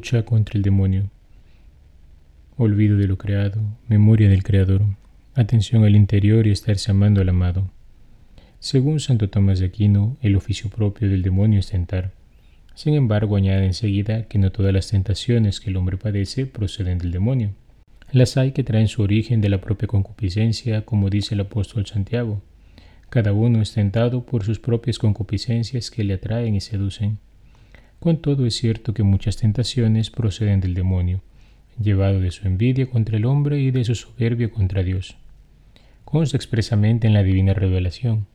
lucha contra el demonio. Olvido de lo creado, memoria del Creador, atención al interior y estarse amando al amado. Según Santo Tomás de Aquino, el oficio propio del demonio es tentar. Sin embargo, añade enseguida que no todas las tentaciones que el hombre padece proceden del demonio. Las hay que traen su origen de la propia concupiscencia, como dice el apóstol Santiago. Cada uno es tentado por sus propias concupiscencias que le atraen y seducen. Con todo es cierto que muchas tentaciones proceden del demonio, llevado de su envidia contra el hombre y de su soberbia contra Dios. Consta expresamente en la divina revelación.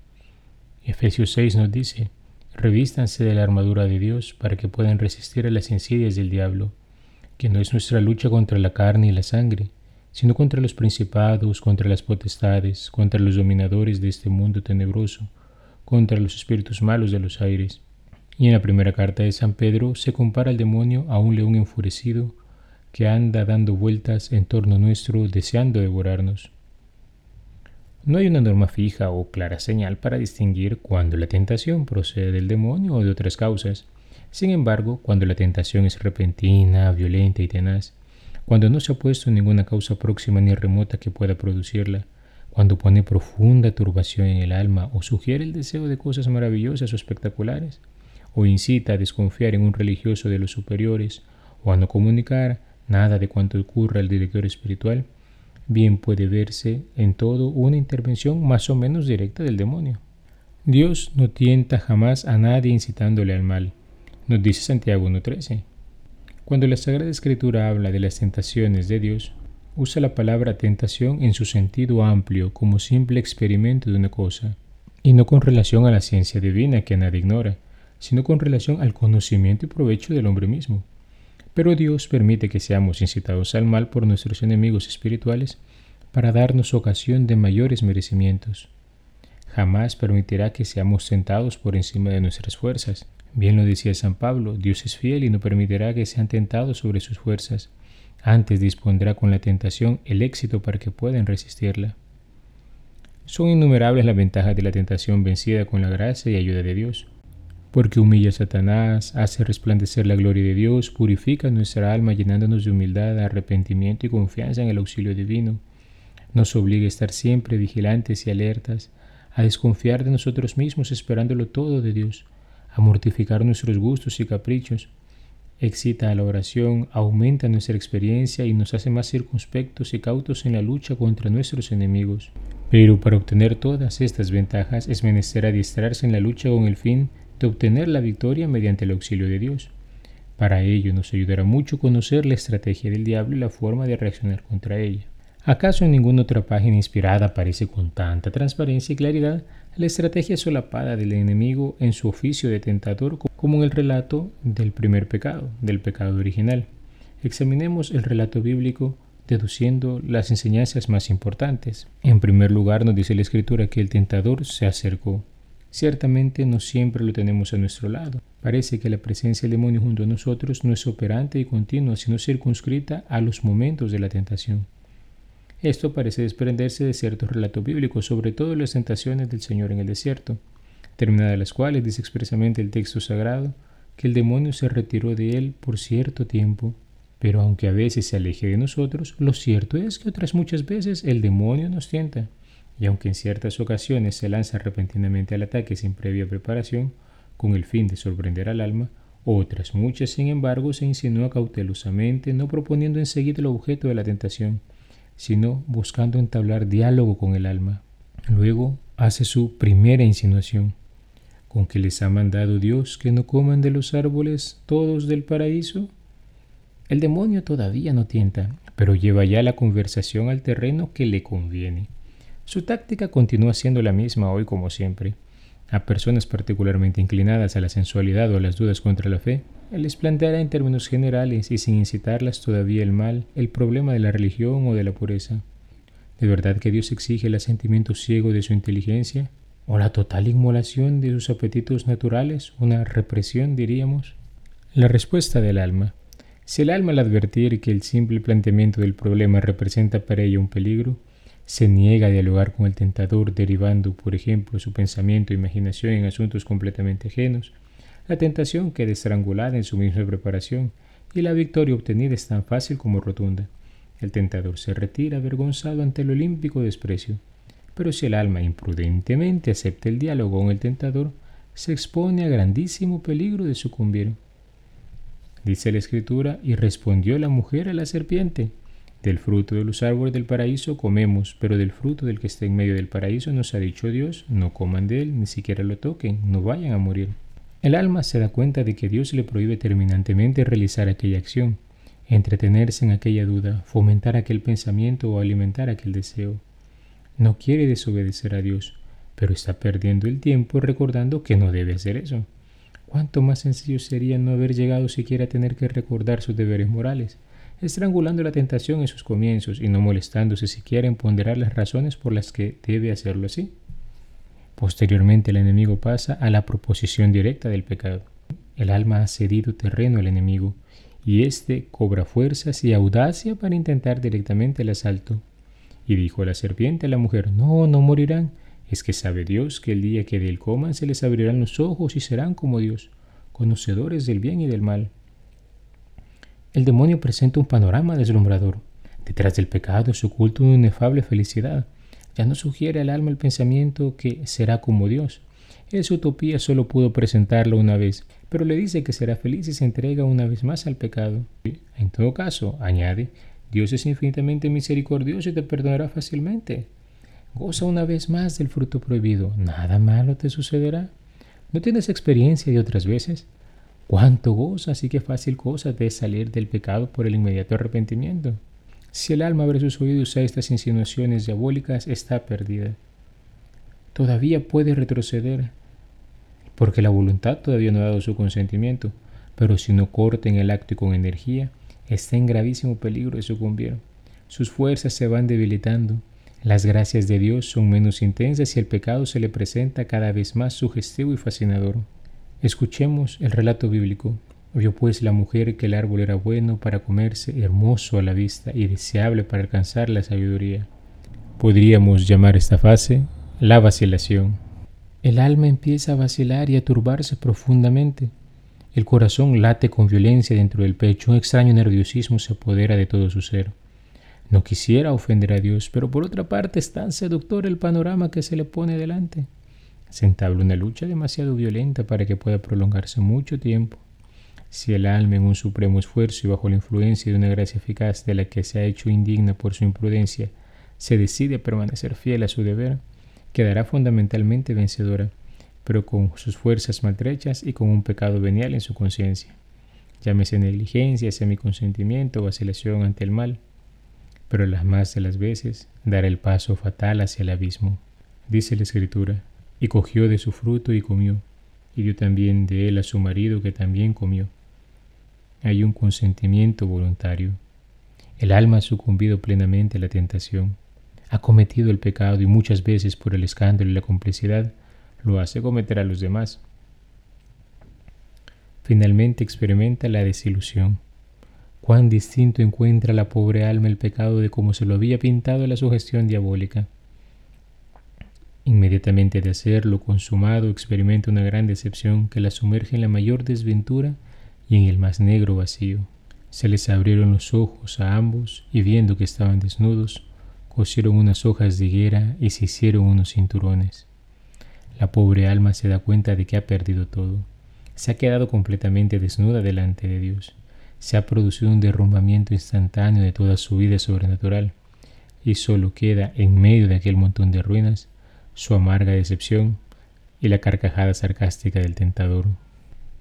Efesios 6 nos dice, revístanse de la armadura de Dios para que puedan resistir a las insidias del diablo, que no es nuestra lucha contra la carne y la sangre, sino contra los principados, contra las potestades, contra los dominadores de este mundo tenebroso, contra los espíritus malos de los aires. Y en la primera carta de San Pedro se compara al demonio a un león enfurecido que anda dando vueltas en torno nuestro deseando devorarnos. No hay una norma fija o clara señal para distinguir cuando la tentación procede del demonio o de otras causas. Sin embargo, cuando la tentación es repentina, violenta y tenaz, cuando no se ha puesto ninguna causa próxima ni remota que pueda producirla, cuando pone profunda turbación en el alma o sugiere el deseo de cosas maravillosas o espectaculares, o incita a desconfiar en un religioso de los superiores o a no comunicar nada de cuanto ocurra al director espiritual, bien puede verse en todo una intervención más o menos directa del demonio. Dios no tienta jamás a nadie incitándole al mal, nos dice Santiago 1.13. Cuando la Sagrada Escritura habla de las tentaciones de Dios, usa la palabra tentación en su sentido amplio como simple experimento de una cosa, y no con relación a la ciencia divina que nadie ignora, sino con relación al conocimiento y provecho del hombre mismo. Pero Dios permite que seamos incitados al mal por nuestros enemigos espirituales para darnos ocasión de mayores merecimientos. Jamás permitirá que seamos tentados por encima de nuestras fuerzas. Bien lo decía San Pablo, Dios es fiel y no permitirá que sean tentados sobre sus fuerzas. Antes dispondrá con la tentación el éxito para que puedan resistirla. Son innumerables las ventajas de la tentación vencida con la gracia y ayuda de Dios porque humilla a Satanás, hace resplandecer la gloria de Dios, purifica nuestra alma llenándonos de humildad, arrepentimiento y confianza en el auxilio divino. Nos obliga a estar siempre vigilantes y alertas, a desconfiar de nosotros mismos esperándolo todo de Dios, a mortificar nuestros gustos y caprichos. Excita a la oración, aumenta nuestra experiencia y nos hace más circunspectos y cautos en la lucha contra nuestros enemigos. Pero para obtener todas estas ventajas es menester adiestrarse en la lucha con el fin de obtener la victoria mediante el auxilio de Dios. Para ello nos ayudará mucho conocer la estrategia del diablo y la forma de reaccionar contra ella. ¿Acaso en ninguna otra página inspirada aparece con tanta transparencia y claridad la estrategia solapada del enemigo en su oficio de tentador como en el relato del primer pecado, del pecado original? Examinemos el relato bíblico deduciendo las enseñanzas más importantes. En primer lugar nos dice la escritura que el tentador se acercó Ciertamente no siempre lo tenemos a nuestro lado. Parece que la presencia del demonio junto a nosotros no es operante y continua, sino circunscrita a los momentos de la tentación. Esto parece desprenderse de ciertos relatos bíblicos, sobre todo las tentaciones del Señor en el desierto, terminadas las cuales dice expresamente el texto sagrado que el demonio se retiró de él por cierto tiempo. Pero aunque a veces se aleje de nosotros, lo cierto es que otras muchas veces el demonio nos tienta y aunque en ciertas ocasiones se lanza repentinamente al ataque sin previa preparación, con el fin de sorprender al alma, otras muchas, sin embargo, se insinúa cautelosamente, no proponiendo enseguida el objeto de la tentación, sino buscando entablar diálogo con el alma. Luego hace su primera insinuación, con que les ha mandado Dios que no coman de los árboles todos del paraíso. El demonio todavía no tienta, pero lleva ya la conversación al terreno que le conviene. Su táctica continúa siendo la misma hoy como siempre. A personas particularmente inclinadas a la sensualidad o a las dudas contra la fe, les planteará en términos generales y sin incitarlas todavía el mal el problema de la religión o de la pureza. ¿De verdad que Dios exige el asentimiento ciego de su inteligencia? ¿O la total inmolación de sus apetitos naturales? ¿Una represión, diríamos? La respuesta del alma. Si el alma al advertir que el simple planteamiento del problema representa para ella un peligro, se niega a dialogar con el tentador derivando, por ejemplo, su pensamiento e imaginación en asuntos completamente ajenos, la tentación queda estrangulada en su misma preparación y la victoria obtenida es tan fácil como rotunda. El tentador se retira avergonzado ante el olímpico desprecio. Pero si el alma imprudentemente acepta el diálogo con el tentador, se expone a grandísimo peligro de sucumbir. Dice la escritura, y respondió la mujer a la serpiente, del fruto de los árboles del paraíso comemos, pero del fruto del que está en medio del paraíso nos ha dicho Dios, no coman de él, ni siquiera lo toquen, no vayan a morir. El alma se da cuenta de que Dios le prohíbe terminantemente realizar aquella acción, entretenerse en aquella duda, fomentar aquel pensamiento o alimentar aquel deseo. No quiere desobedecer a Dios, pero está perdiendo el tiempo recordando que no debe hacer eso. ¿Cuánto más sencillo sería no haber llegado siquiera a tener que recordar sus deberes morales? Estrangulando la tentación en sus comienzos y no molestándose siquiera en ponderar las razones por las que debe hacerlo así. Posteriormente el enemigo pasa a la proposición directa del pecado. El alma ha cedido terreno al enemigo y éste cobra fuerzas y audacia para intentar directamente el asalto. Y dijo la serpiente a la mujer, no, no morirán, es que sabe Dios que el día que de él coman se les abrirán los ojos y serán como Dios, conocedores del bien y del mal. El demonio presenta un panorama deslumbrador. Detrás del pecado se oculta una inefable felicidad. Ya no sugiere al alma el pensamiento que será como Dios. Esa utopía solo pudo presentarlo una vez, pero le dice que será feliz si se entrega una vez más al pecado. En todo caso, añade, Dios es infinitamente misericordioso y te perdonará fácilmente. Goza una vez más del fruto prohibido. Nada malo te sucederá. ¿No tienes experiencia de otras veces? Cuánto goza, así que fácil cosa de salir del pecado por el inmediato arrepentimiento. Si el alma abre sus oídos a estas insinuaciones diabólicas, está perdida. Todavía puede retroceder, porque la voluntad todavía no ha dado su consentimiento, pero si no corta en el acto y con energía, está en gravísimo peligro de sucumbir. Sus fuerzas se van debilitando, las gracias de Dios son menos intensas y el pecado se le presenta cada vez más sugestivo y fascinador. Escuchemos el relato bíblico. Vio pues la mujer que el árbol era bueno para comerse, hermoso a la vista y deseable para alcanzar la sabiduría. Podríamos llamar esta fase la vacilación. El alma empieza a vacilar y a turbarse profundamente. El corazón late con violencia dentro del pecho, un extraño nerviosismo se apodera de todo su ser. No quisiera ofender a Dios, pero por otra parte es tan seductor el panorama que se le pone delante. Se entabla una lucha demasiado violenta para que pueda prolongarse mucho tiempo. Si el alma en un supremo esfuerzo y bajo la influencia de una gracia eficaz de la que se ha hecho indigna por su imprudencia, se decide a permanecer fiel a su deber, quedará fundamentalmente vencedora, pero con sus fuerzas maltrechas y con un pecado venial en su conciencia. Llámese negligencia, semiconsentimiento o vacilación ante el mal, pero las más de las veces dará el paso fatal hacia el abismo. Dice la Escritura, y cogió de su fruto y comió, y dio también de él a su marido que también comió. Hay un consentimiento voluntario. El alma ha sucumbido plenamente a la tentación, ha cometido el pecado y muchas veces por el escándalo y la complicidad lo hace cometer a los demás. Finalmente experimenta la desilusión. Cuán distinto encuentra la pobre alma el pecado de como se lo había pintado la sugestión diabólica. Inmediatamente de hacerlo consumado experimenta una gran decepción que la sumerge en la mayor desventura y en el más negro vacío. Se les abrieron los ojos a ambos y viendo que estaban desnudos, cosieron unas hojas de higuera y se hicieron unos cinturones. La pobre alma se da cuenta de que ha perdido todo. Se ha quedado completamente desnuda delante de Dios. Se ha producido un derrumbamiento instantáneo de toda su vida sobrenatural y solo queda en medio de aquel montón de ruinas su amarga decepción y la carcajada sarcástica del tentador.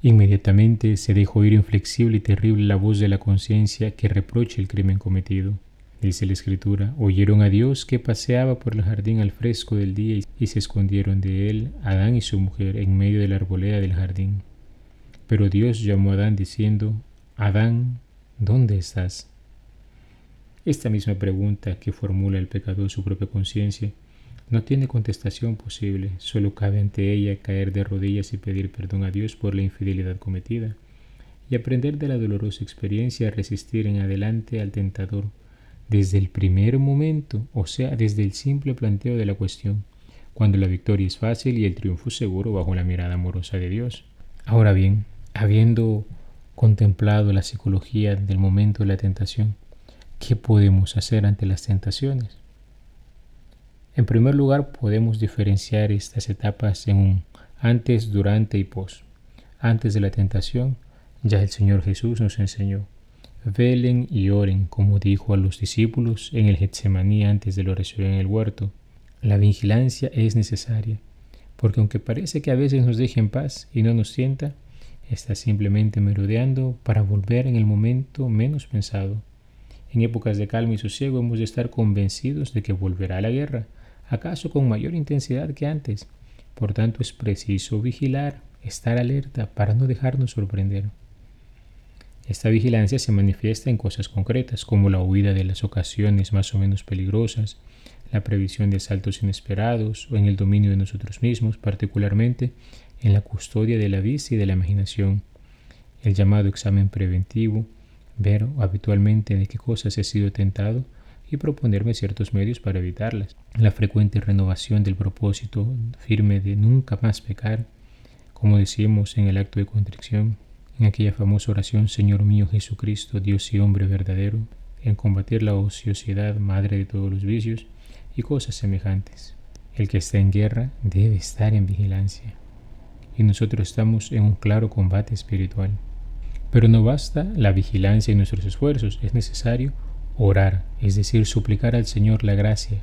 Inmediatamente se dejó ir inflexible y terrible la voz de la conciencia que reprocha el crimen cometido. Dice la escritura, oyeron a Dios que paseaba por el jardín al fresco del día y se escondieron de él Adán y su mujer en medio de la arboleda del jardín. Pero Dios llamó a Adán diciendo, Adán, ¿dónde estás? Esta misma pregunta que formula el pecador su propia conciencia no tiene contestación posible, solo cabe ante ella caer de rodillas y pedir perdón a Dios por la infidelidad cometida, y aprender de la dolorosa experiencia a resistir en adelante al tentador, desde el primer momento, o sea, desde el simple planteo de la cuestión, cuando la victoria es fácil y el triunfo seguro bajo la mirada amorosa de Dios. Ahora bien, habiendo contemplado la psicología del momento de la tentación, ¿qué podemos hacer ante las tentaciones? En primer lugar, podemos diferenciar estas etapas en un antes, durante y pos. Antes de la tentación, ya el Señor Jesús nos enseñó, velen y oren, como dijo a los discípulos en el Getsemaní antes de la oración en el huerto. La vigilancia es necesaria, porque aunque parece que a veces nos deje en paz y no nos sienta, está simplemente merodeando para volver en el momento menos pensado. En épocas de calma y sosiego hemos de estar convencidos de que volverá la guerra, acaso con mayor intensidad que antes. Por tanto, es preciso vigilar, estar alerta para no dejarnos sorprender. Esta vigilancia se manifiesta en cosas concretas, como la huida de las ocasiones más o menos peligrosas, la previsión de asaltos inesperados o en el dominio de nosotros mismos, particularmente en la custodia de la vista y de la imaginación, el llamado examen preventivo, ver habitualmente de qué cosas he sido tentado y proponerme ciertos medios para evitarlas, la frecuente renovación del propósito firme de nunca más pecar, como decimos en el acto de contrición, en aquella famosa oración, Señor mío Jesucristo, Dios y hombre verdadero, en combatir la ociosidad, madre de todos los vicios, y cosas semejantes. El que está en guerra debe estar en vigilancia y nosotros estamos en un claro combate espiritual. Pero no basta la vigilancia y nuestros esfuerzos, es necesario orar, es decir, suplicar al Señor la gracia.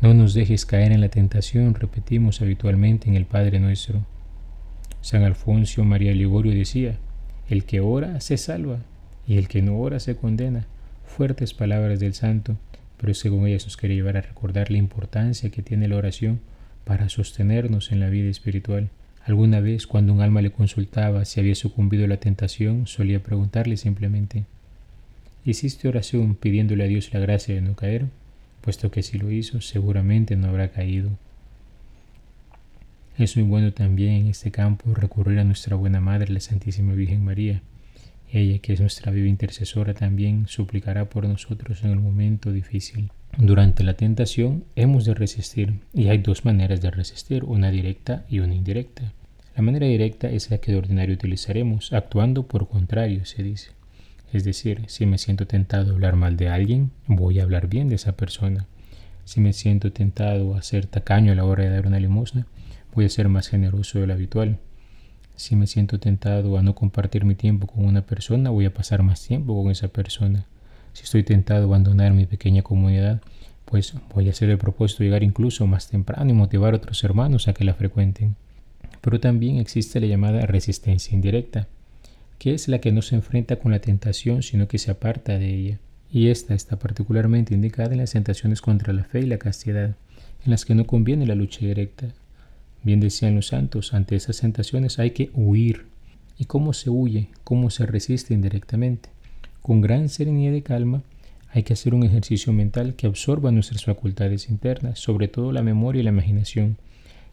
No nos dejes caer en la tentación, repetimos habitualmente en el Padre nuestro. San Alfonso María Ligorio decía, el que ora se salva y el que no ora se condena. Fuertes palabras del santo, pero según ellas nos quiere llevar a recordar la importancia que tiene la oración para sostenernos en la vida espiritual. Alguna vez, cuando un alma le consultaba si había sucumbido a la tentación, solía preguntarle simplemente, ¿hiciste oración pidiéndole a Dios la gracia de no caer? Puesto que si lo hizo, seguramente no habrá caído. Es muy bueno también en este campo recurrir a nuestra buena Madre, la Santísima Virgen María. Ella, que es nuestra viva intercesora, también suplicará por nosotros en el momento difícil. Durante la tentación hemos de resistir y hay dos maneras de resistir, una directa y una indirecta. La manera directa es la que de ordinario utilizaremos, actuando por contrario, se dice. Es decir, si me siento tentado a hablar mal de alguien, voy a hablar bien de esa persona. Si me siento tentado a ser tacaño a la hora de dar una limosna, voy a ser más generoso de lo habitual. Si me siento tentado a no compartir mi tiempo con una persona, voy a pasar más tiempo con esa persona. Si estoy tentado a abandonar mi pequeña comunidad, pues voy a hacer el propósito de llegar incluso más temprano y motivar a otros hermanos a que la frecuenten. Pero también existe la llamada resistencia indirecta, que es la que no se enfrenta con la tentación, sino que se aparta de ella. Y esta está particularmente indicada en las tentaciones contra la fe y la castidad, en las que no conviene la lucha directa. Bien decían los santos, ante esas tentaciones hay que huir. ¿Y cómo se huye? ¿Cómo se resiste indirectamente? Con gran serenidad y calma, hay que hacer un ejercicio mental que absorba nuestras facultades internas, sobre todo la memoria y la imaginación,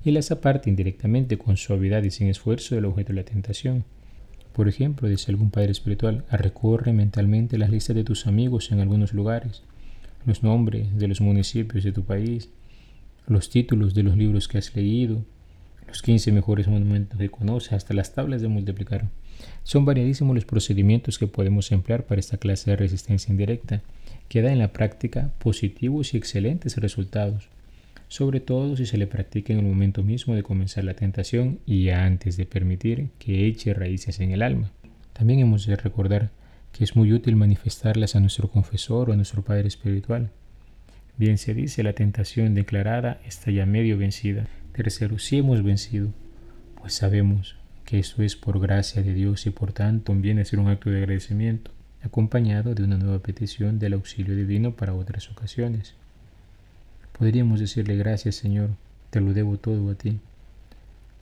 y las aparte indirectamente con suavidad y sin esfuerzo del objeto de la tentación. Por ejemplo, dice algún padre espiritual, recorre mentalmente las listas de tus amigos en algunos lugares, los nombres de los municipios de tu país, los títulos de los libros que has leído, los 15 mejores monumentos que conoces, hasta las tablas de multiplicar. Son variadísimos los procedimientos que podemos emplear para esta clase de resistencia indirecta, que da en la práctica positivos y excelentes resultados, sobre todo si se le practica en el momento mismo de comenzar la tentación y antes de permitir que eche raíces en el alma. También hemos de recordar que es muy útil manifestarlas a nuestro confesor o a nuestro Padre Espiritual. Bien se dice, la tentación declarada está ya medio vencida. Tercero, si hemos vencido, pues sabemos que esto es por gracia de Dios y por tanto conviene hacer un acto de agradecimiento, acompañado de una nueva petición del auxilio divino para otras ocasiones. Podríamos decirle gracias Señor, te lo debo todo a ti.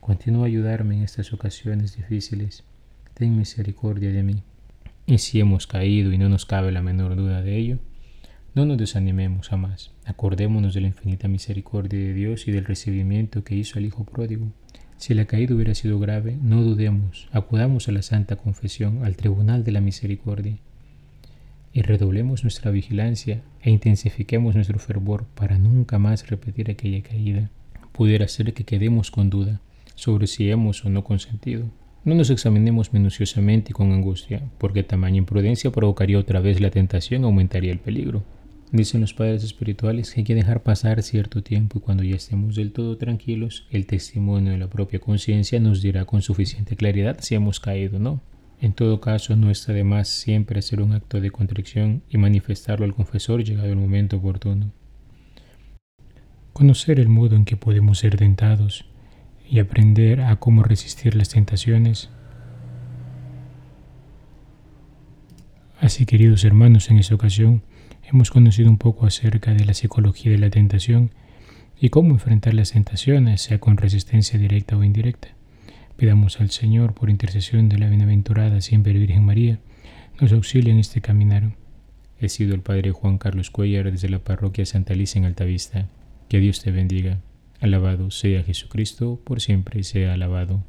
Continúa a ayudarme en estas ocasiones difíciles, ten misericordia de mí. Y si hemos caído y no nos cabe la menor duda de ello, no nos desanimemos jamás. Acordémonos de la infinita misericordia de Dios y del recibimiento que hizo al Hijo pródigo. Si la caída hubiera sido grave, no dudemos, acudamos a la Santa Confesión, al Tribunal de la Misericordia, y redoblemos nuestra vigilancia e intensifiquemos nuestro fervor para nunca más repetir aquella caída. Pudiera ser que quedemos con duda sobre si hemos o no consentido. No nos examinemos minuciosamente y con angustia, porque tamaña imprudencia provocaría otra vez la tentación y aumentaría el peligro. Dicen los padres espirituales que hay que dejar pasar cierto tiempo y cuando ya estemos del todo tranquilos, el testimonio de la propia conciencia nos dirá con suficiente claridad si hemos caído o no. En todo caso, no está de más siempre hacer un acto de contrición y manifestarlo al confesor llegado el momento oportuno. Conocer el modo en que podemos ser tentados y aprender a cómo resistir las tentaciones. Así, queridos hermanos, en esta ocasión hemos conocido un poco acerca de la psicología de la tentación y cómo enfrentar las tentaciones, sea con resistencia directa o indirecta. Pidamos al Señor, por intercesión de la bienaventurada siempre Virgen María, nos auxilie en este caminar. He sido el Padre Juan Carlos Cuellar desde la parroquia Santa Alicia en Altavista. Que Dios te bendiga. Alabado sea Jesucristo, por siempre sea alabado.